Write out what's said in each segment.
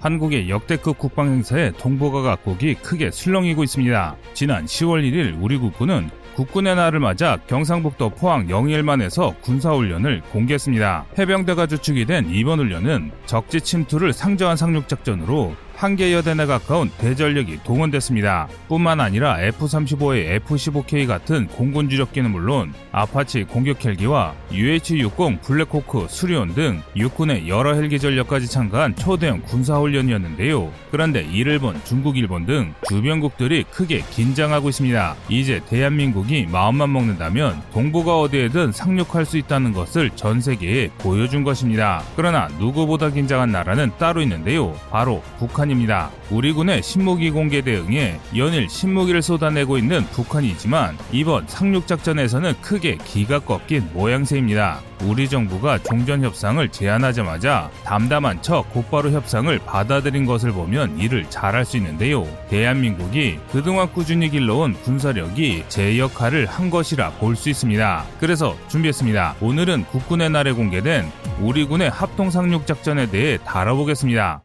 한국의 역대급 국방 행사에 동북아 각국이 크게 술렁이고 있습니다. 지난 10월 1일 우리 국군은 국군의 날을 맞아 경상북도 포항 영일만에서 군사훈련을 공개했습니다. 해병대가 주축이 된 이번 훈련은 적지 침투를 상정한 상륙작전으로 한개 여단에 가까운 대전력이 동원됐습니다. 뿐만 아니라 F-35에 F-15K 같은 공군 주력기는 물론 아파치 공격 헬기와 UH-60 블랙호크 수리온 등 육군의 여러 헬기 전력까지 참가한 초대형 군사훈련이었는데요. 그런데 이를 본 중국, 일본 등 주변국들이 크게 긴장하고 있습니다. 이제 대한민국이 마음만 먹는다면 동북아 어디에든 상륙할 수 있다는 것을 전 세계에 보여준 것입니다. 그러나 누구보다 긴장한 나라는 따로 있는데요. 바로 북한 북한입니다. 우리 군의 신무기 공개 대응에 연일 신무기를 쏟아내고 있는 북한이지만 이번 상륙작전에서는 크게 기가 꺾인 모양새입니다. 우리 정부가 종전 협상을 제안하자마자 담담한 척 곧바로 협상을 받아들인 것을 보면 이를 잘할 수 있는데요. 대한민국이 그동안 꾸준히 길러온 군사력이 제 역할을 한 것이라 볼 수 있습니다. 그래서 준비했습니다. 오늘은 국군의 날에 공개된 우리 군의 합동 상륙 작전에 대해 다뤄보겠습니다.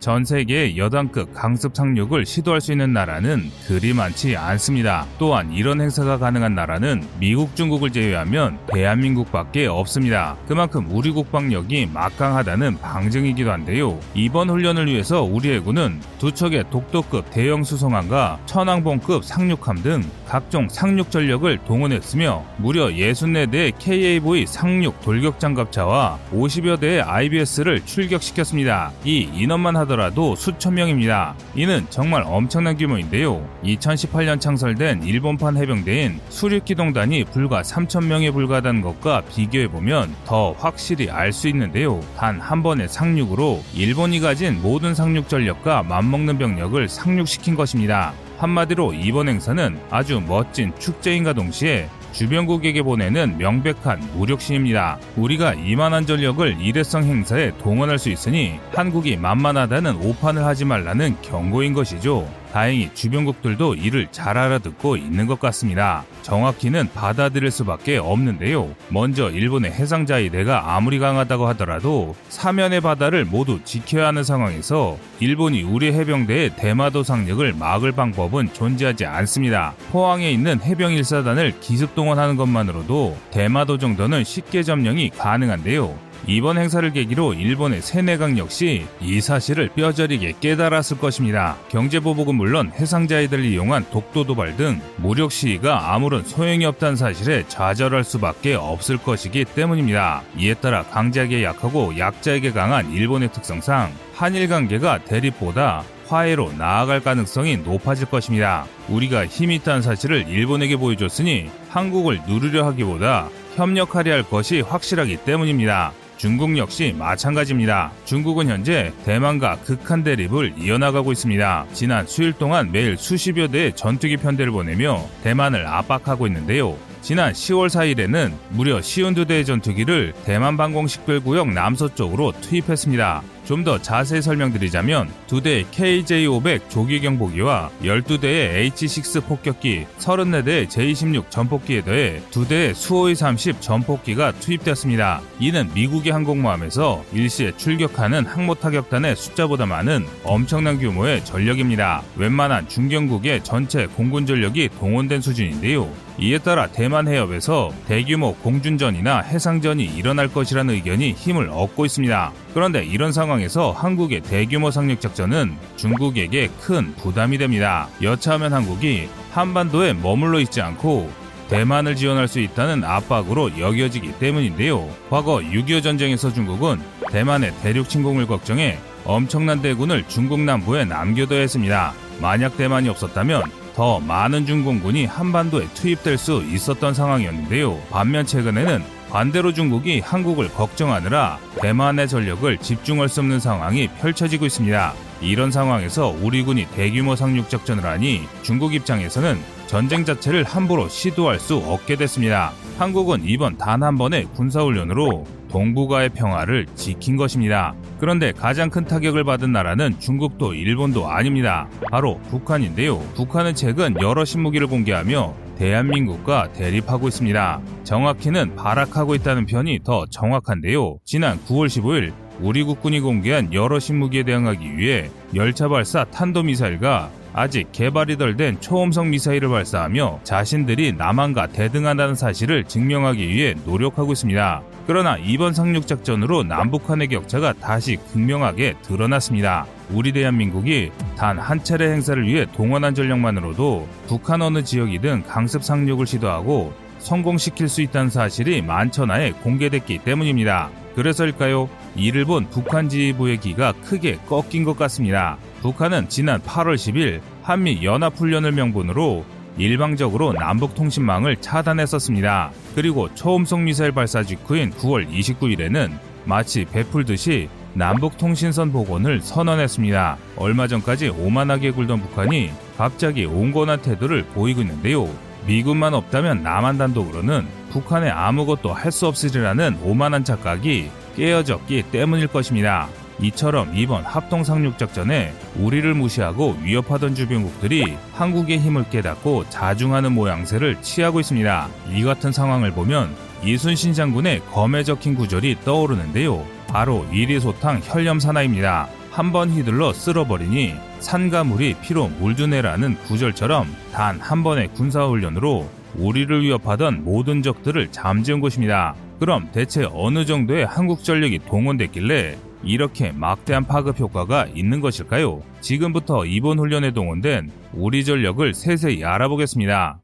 전 세계 여단급 강습 상륙을 시도할 수 있는 나라는 그리 많지 않습니다. 또한 이런 행사가 가능한 나라는 미국, 중국을 제외하면 대한민국밖에 없습니다. 그만큼 우리 국방력이 막강하다는 방증이기도 한데요. 이번 훈련을 위해서 우리 해군은 두 척의 독도급 대형 수송함과 천왕봉급 상륙함 등 각종 상륙 전력을 동원했으며 무려 64대의 KAV 상륙 돌격 장갑차와 50여 대의 IBS를 출격시켰습니다. 이 인원만 하더라도 하더라도 수천 명입니다. 이는 정말 엄청난 규모인데요. 2018년 창설된 일본판 해병대인 수륙기동단이 불과 3천 명에 불과하다는 것과 비교해보면 더 확실히 알 수 있는데요. 단 한 번의 상륙으로 일본이 가진 모든 상륙 전력과 맞먹는 병력을 상륙시킨 것입니다. 한마디로 이번 행사는 아주 멋진 축제인과 동시에 주변국에게 보내는 명백한 무력시입니다. 우리가 이만한 전력을 일회성 행사에 동원할 수 있으니 한국이 만만하다는 오판을 하지 말라는 경고인 것이죠. 다행히 주변국들도 이를 잘 알아듣고 있는 것 같습니다. 정확히는 받아들일 수밖에 없는데요. 먼저 일본의 해상자위대가 아무리 강하다고 하더라도 사면의 바다를 모두 지켜야 하는 상황에서 일본이 우리 해병대의 대마도 상륙을 막을 방법은 존재하지 않습니다. 포항에 있는 해병 1사단을 기습 동원하는 것만으로도 대마도 정도는 쉽게 점령이 가능한데요. 이번 행사를 계기로 일본의 세내강 역시 이 사실을 뼈저리게 깨달았을 것입니다. 경제보복은 물론 해상자위들을 이용한 독도 도발 등 무력 시위가 아무런 소용이 없다는 사실에 좌절할 수밖에 없을 것이기 때문입니다. 이에 따라 강자에게 약하고 약자에게 강한 일본의 특성상 한일 관계가 대립보다 화해로 나아갈 가능성이 높아질 것입니다. 우리가 힘이 있다는 사실을 일본에게 보여줬으니 한국을 누르려 하기보다 협력하려 할 것이 확실하기 때문입니다. 중국 역시 마찬가지입니다. 중국은 현재 대만과 극한 대립을 이어나가고 있습니다. 지난 수일 동안 매일 수십여 대의 전투기 편대를 보내며 대만을 압박하고 있는데요. 지난 10월 4일에는 무려 시운두 대의 전투기를 대만 방공식별구역 남서쪽으로 투입했습니다. 좀 더 자세히 설명드리자면 두 대의 KJ-500 조기 경보기와 12대의 H-6 폭격기, 34대의 J-16 전폭기에 더해 두 대의 수호의 30 전폭기가 투입되었습니다. 이는 미국의 항공모함에서 일시에 출격하는 항모 타격단의 숫자보다 많은 엄청난 규모의 전력입니다. 웬만한 중견국의 전체 공군 전력이 동원된 수준인데요. 이에 따라 대만 해협에서 대규모 공준전이나 해상전이 일어날 것이라는 의견이 힘을 얻고 있습니다. 그런데 이런 상황에서 한국의 대규모 상륙작전은 중국에게 큰 부담이 됩니다. 여차하면 한국이 한반도에 머물러 있지 않고 대만을 지원할 수 있다는 압박으로 여겨지기 때문인데요. 과거 6.25 전쟁에서 중국은 대만의 대륙 침공을 걱정해 엄청난 대군을 중국 남부에 남겨둬야 했습니다. 만약 대만이 없었다면 더 많은 중공군이 한반도에 투입될 수 있었던 상황이었는데요. 반면 최근에는 반대로 중국이 한국을 걱정하느라 대만의 전력을 집중할 수 없는 상황이 펼쳐지고 있습니다. 이런 상황에서 우리 군이 대규모 상륙 작전을 하니 중국 입장에서는 전쟁 자체를 함부로 시도할 수 없게 됐습니다. 한국은 이번 단 한 번의 군사훈련으로 동북아의 평화를 지킨 것입니다. 그런데 가장 큰 타격을 받은 나라는 중국도 일본도 아닙니다. 바로 북한인데요. 북한은 최근 여러 신무기를 공개하며 대한민국과 대립하고 있습니다. 정확히는 발악하고 있다는 편이 더 정확한데요. 지난 9월 15일 우리 국군이 공개한 여러 신무기에 대응하기 위해 열차 발사 탄도미사일과 아직 개발이 덜 된 초음속 미사일을 발사하며 자신들이 남한과 대등한다는 사실을 증명하기 위해 노력하고 있습니다. 그러나 이번 상륙작전으로 남북한의 격차가 다시 극명하게 드러났습니다. 우리 대한민국이 단 한 차례 행사를 위해 동원한 전력만으로도 북한 어느 지역이든 강습 상륙을 시도하고 성공시킬 수 있다는 사실이 만천하에 공개됐기 때문입니다. 그래서일까요? 이를 본 북한 지휘부의 기가 크게 꺾인 것 같습니다. 북한은 지난 8월 10일 한미 연합훈련을 명분으로 일방적으로 남북 통신망을 차단했었습니다. 그리고 초음속 미사일 발사 직후인 9월 29일에는 마치 베풀듯이 남북 통신선 복원을 선언했습니다. 얼마 전까지 오만하게 굴던 북한이 갑자기 온건한 태도를 보이고 있는데요. 미군만 없다면 남한 단독으로는 북한에 아무것도 할 수 없으리라는 오만한 착각이 깨어졌기 때문일 것입니다. 이처럼 이번 합동 상륙 작전에 우리를 무시하고 위협하던 주변국들이 한국의 힘을 깨닫고 자중하는 모양새를 취하고 있습니다. 이 같은 상황을 보면 이순신 장군의 검에 적힌 구절이 떠오르는데요. 바로 이리소탕 혈념사나입니다. 한번 휘둘러 쓸어버리니 산과 물이 피로 물드네라는 구절처럼 단 한 번의 군사훈련으로 우리를 위협하던 모든 적들을 잠재운 것입니다. 그럼 대체 어느 정도의 한국 전력이 동원됐길래 이렇게 막대한 파급 효과가 있는 것일까요? 지금부터 이번 훈련에 동원된 우리 전력을 세세히 알아보겠습니다.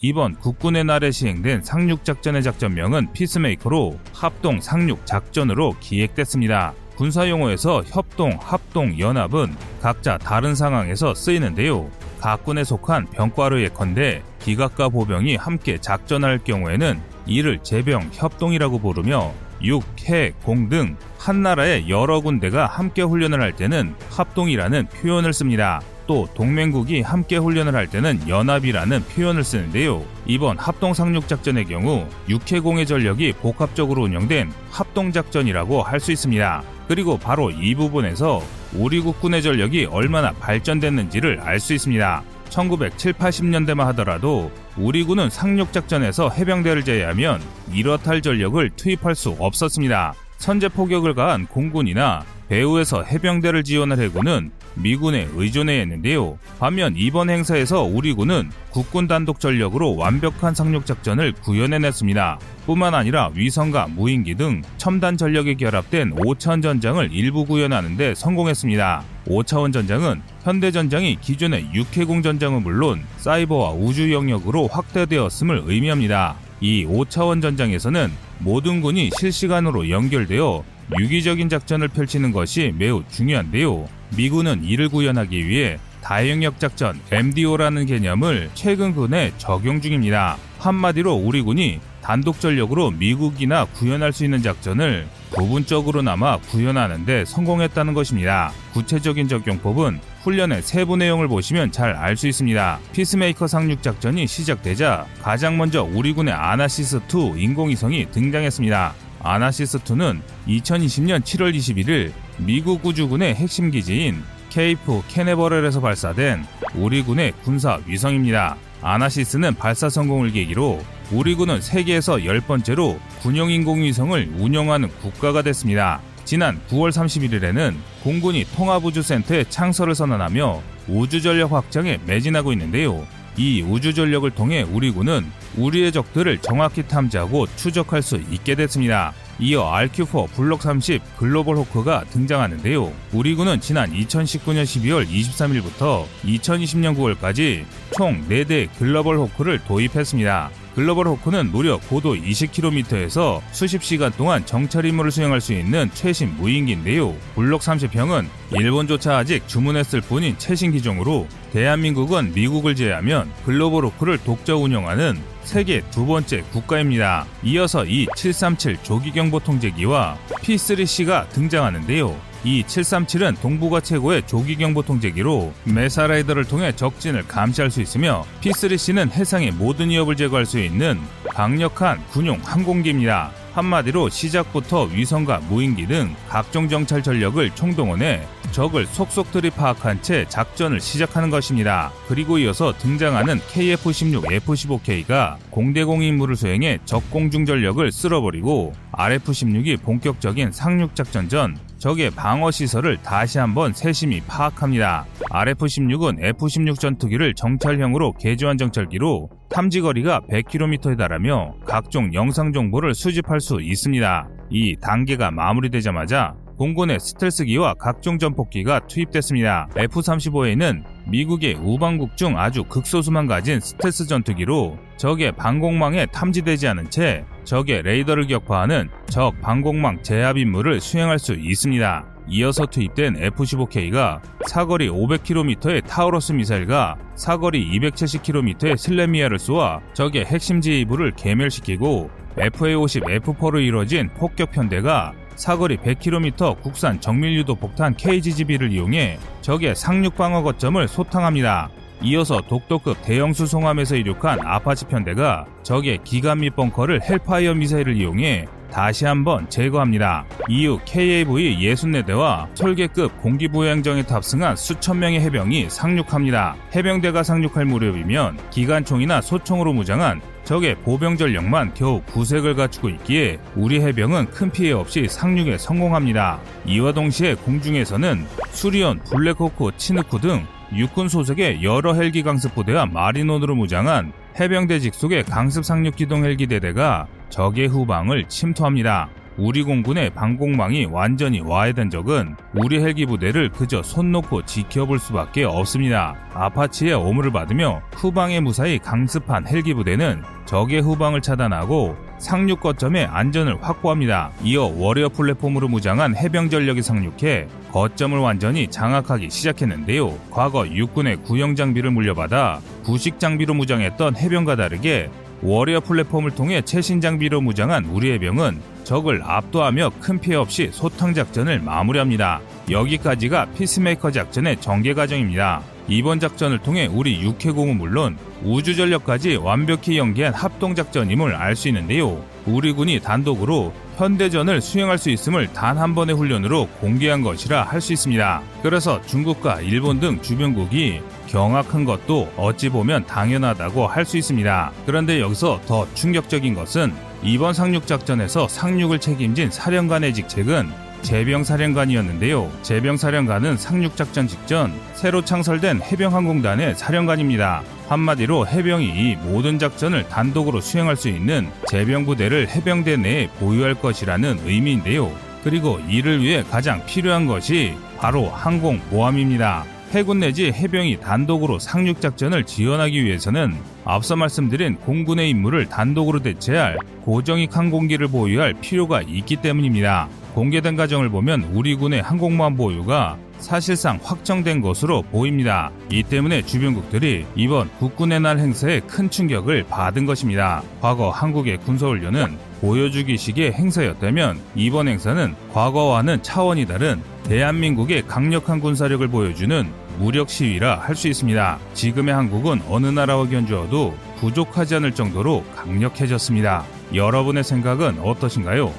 이번 국군의 날에 시행된 상륙작전의 작전명은 peacemaker로 합동 상륙 작전으로 기획됐습니다. 군사용어에서 협동, 합동, 연합은 각자 다른 상황에서 쓰이는데요. 각 군에 속한 병과로 예컨대 기각과 보병이 함께 작전할 경우에는 이를 제병 협동이라고 부르며 육, 해, 공 등 한 나라의 여러 군대가 함께 훈련을 할 때는 합동이라는 표현을 씁니다. 또 동맹국이 함께 훈련을 할 때는 연합이라는 표현을 쓰는데요. 이번 합동 상륙 작전의 경우 육해공의 전력이 복합적으로 운영된 합동 작전이라고 할 수 있습니다. 그리고 바로 이 부분에서 우리 국군의 전력이 얼마나 발전됐는지를 알 수 있습니다. 1970, 80년대만 하더라도 우리 군은 상륙작전에서 해병대를 제외하면 이렇할 전력을 투입할 수 없었습니다. 선제 포격을 가한 공군이나 배후에서 해병대를 지원할 해군은 미군에 의존해야 했는데요. 반면 이번 행사에서 우리 군은 국군 단독 전력으로 완벽한 상륙 작전을 구현해냈습니다. 뿐만 아니라 위성과 무인기 등 첨단 전력이 결합된 5차원 전장을 일부 구현하는 데 성공했습니다. 5차원 전장은 현대 전장이 기존의 육해공 전장은 물론 사이버와 우주 영역으로 확대되었음을 의미합니다. 이 5차원 전장에서는 모든 군이 실시간으로 연결되어 유기적인 작전을 펼치는 것이 매우 중요한데요. 미군은 이를 구현하기 위해 다영역 작전 MDO라는 개념을 최근 군에 적용 중입니다. 한마디로 우리 군이 단독 전력으로 미국이나 구현할 수 있는 작전을 부분적으로나마 구현하는데 성공했다는 것입니다. 구체적인 적용법은 훈련의 세부 내용을 보시면 잘 알 수 있습니다. 피스메이커 상륙 작전이 시작되자 가장 먼저 우리 군의 아나시스2 인공위성이 등장했습니다. 아나시스2는 2020년 7월 21일 미국 우주군의 핵심 기지인 케이프 캐네버렐에서 발사된 우리 군의 군사 위성입니다. 아나시스는 발사 성공을 계기로 우리 군은 세계에서 10번째로 군용 인공위성을 운영하는 국가가 됐습니다. 지난 9월 31일에는 공군이 통합우주센터에 창설을 선언하며 우주전력 확장에 매진하고 있는데요. 이 우주전력을 통해 우리 군은 우리의 적들을 정확히 탐지하고 추적할 수 있게 됐습니다. 이어 RQ4 블록 30 글로벌 호크가 등장하는데요. 우리 군은 지난 2019년 12월 23일부터 2020년 9월까지 총 4대 글로벌 호크를 도입했습니다. 글로벌 호크는 무려 고도 20km에서 수십 시간 동안 정찰 임무를 수행할 수 있는 최신 무인기인데요. 블록 30형은 일본조차 아직 주문했을 뿐인 최신 기종으로 대한민국은 미국을 제외하면 글로벌 호크를 독자 운영하는 세계 두 번째 국가입니다. 이어서 이 737 조기경보 통제기와 P3C가 등장하는데요. 이 737은 동북아 최고의 조기경보 통제기로 메사라이더를 통해 적진을 감시할 수 있으며 P3C는 해상의 모든 위협을 제거할 수 있는 강력한 군용 항공기입니다. 한마디로 시작부터 위성과 무인기 등 각종 정찰 전력을 총동원해 적을 속속들이 파악한 채 작전을 시작하는 것입니다. 그리고 이어서 등장하는 KF-16 F-15K가 공대공 임무를 수행해 적 공중 전력을 쓸어버리고 RF-16이 본격적인 상륙 작전 전 적의 방어 시설을 다시 한번 세심히 파악합니다. RF-16은 F-16 전투기를 정찰형으로 개조한 정찰기로 탐지 거리가 100km에 달하며 각종 영상 정보를 수집할 수 있습니다. 이 단계가 마무리되자마자 공군의 스텔스기와 각종 전폭기가 투입됐습니다. F-35A는 미국의 우방국 중 아주 극소수만 가진 스텔스 전투기로 적의 방공망에 탐지되지 않은 채 적의 레이더를 격파하는 적 방공망 제압 임무를 수행할 수 있습니다. 이어서 투입된 F-15K가 사거리 500km의 타우러스 미사일과 사거리 270km의 SLAM-ER를 쏘아 적의 핵심 지휘부를 궤멸시키고 FA-50 F4로 이루어진 폭격 편대가 사거리 100km 국산 정밀유도 폭탄 KGGB를 이용해 적의 상륙 방어 거점을 소탕합니다. 이어서 독도급 대형 수송함에서 이륙한 아파치 편대가 적의 기관 및 벙커를 헬파이어 미사일을 이용해 다시 한번 제거합니다. 이후 KAV 64대와 솔개급 공기부양정에 탑승한 수천 명의 해병이 상륙합니다. 해병대가 상륙할 무렵이면 기관총이나 소총으로 무장한 적의 보병 전력만 겨우 구색을 갖추고 있기에 우리 해병은 큰 피해 없이 상륙에 성공합니다. 이와 동시에 공중에서는 수리온, 블랙호크, 치누크 등 육군 소속의 여러 헬기 강습 부대와 마린온으로 무장한 해병대 직속의 강습 상륙 기동 헬기 대대가 적의 후방을 침투합니다. 우리 공군에 방공망이 완전히 와해된 적은 우리 헬기 부대를 그저 손 놓고 지켜볼 수밖에 없습니다. 아파치의 엄호를 받으며 후방에 무사히 강습한 헬기 부대는 적의 후방을 차단하고 상륙 거점의 안전을 확보합니다. 이어 워리어 플랫폼으로 무장한 해병 전력이 상륙해 거점을 완전히 장악하기 시작했는데요. 과거 육군의 구형 장비를 물려받아 부식 장비로 무장했던 해병과 다르게 워리어 플랫폼을 통해 최신 장비로 무장한 우리 해병은 적을 압도하며 큰 피해 없이 소탕 작전을 마무리합니다. 여기까지가 피스메이커 작전의 전개 과정입니다. 이번 작전을 통해 우리 육해공은 물론 우주 전력까지 완벽히 연계한 합동 작전임을 알 수 있는데요. 우리 군이 단독으로 현대전을 수행할 수 있음을 단 한 번의 훈련으로 공개한 것이라 할 수 있습니다. 그래서 중국과 일본 등 주변국이 경악한 것도 어찌 보면 당연하다고 할 수 있습니다. 그런데 여기서 더 충격적인 것은 이번 상륙작전에서 상륙을 책임진 사령관의 직책은 제병사령관이었는데요. 제병사령관은 상륙작전 직전 새로 창설된 해병항공단의 사령관입니다. 한마디로 해병이 이 모든 작전을 단독으로 수행할 수 있는 제병부대를 해병대 내에 보유할 것이라는 의미인데요. 그리고 이를 위해 가장 필요한 것이 바로 항공모함입니다. 해군 내지 해병이 단독으로 상륙 작전을 지원하기 위해서는 앞서 말씀드린 공군의 임무를 단독으로 대체할 고정익 항공기를 보유할 필요가 있기 때문입니다. 공개된 과정을 보면 우리 군의 항공모함 보유가 사실상 확정된 것으로 보입니다. 이 때문에 주변국들이 이번 국군의 날 행사에 큰 충격을 받은 것입니다. 과거 한국의 군사훈련은 보여주기식의 행사였다면 이번 행사는 과거와는 차원이 다른 대한민국의 강력한 군사력을 보여주는 무력 시위라 할 수 있습니다. 지금의 한국은 어느 나라와 견주어도 부족하지 않을 정도로 강력해졌습니다. 여러분의 생각은 어떠신가요?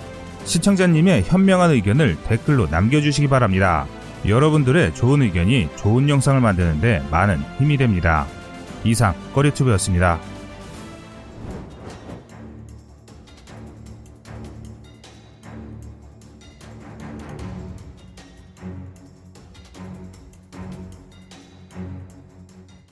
시청자님의 현명한 의견을 댓글로 남겨주시기 바랍니다. 여러분들의 좋은 의견이 좋은 영상을 만드는데 많은 힘이 됩니다. 이상 꺼리튜브였습니다.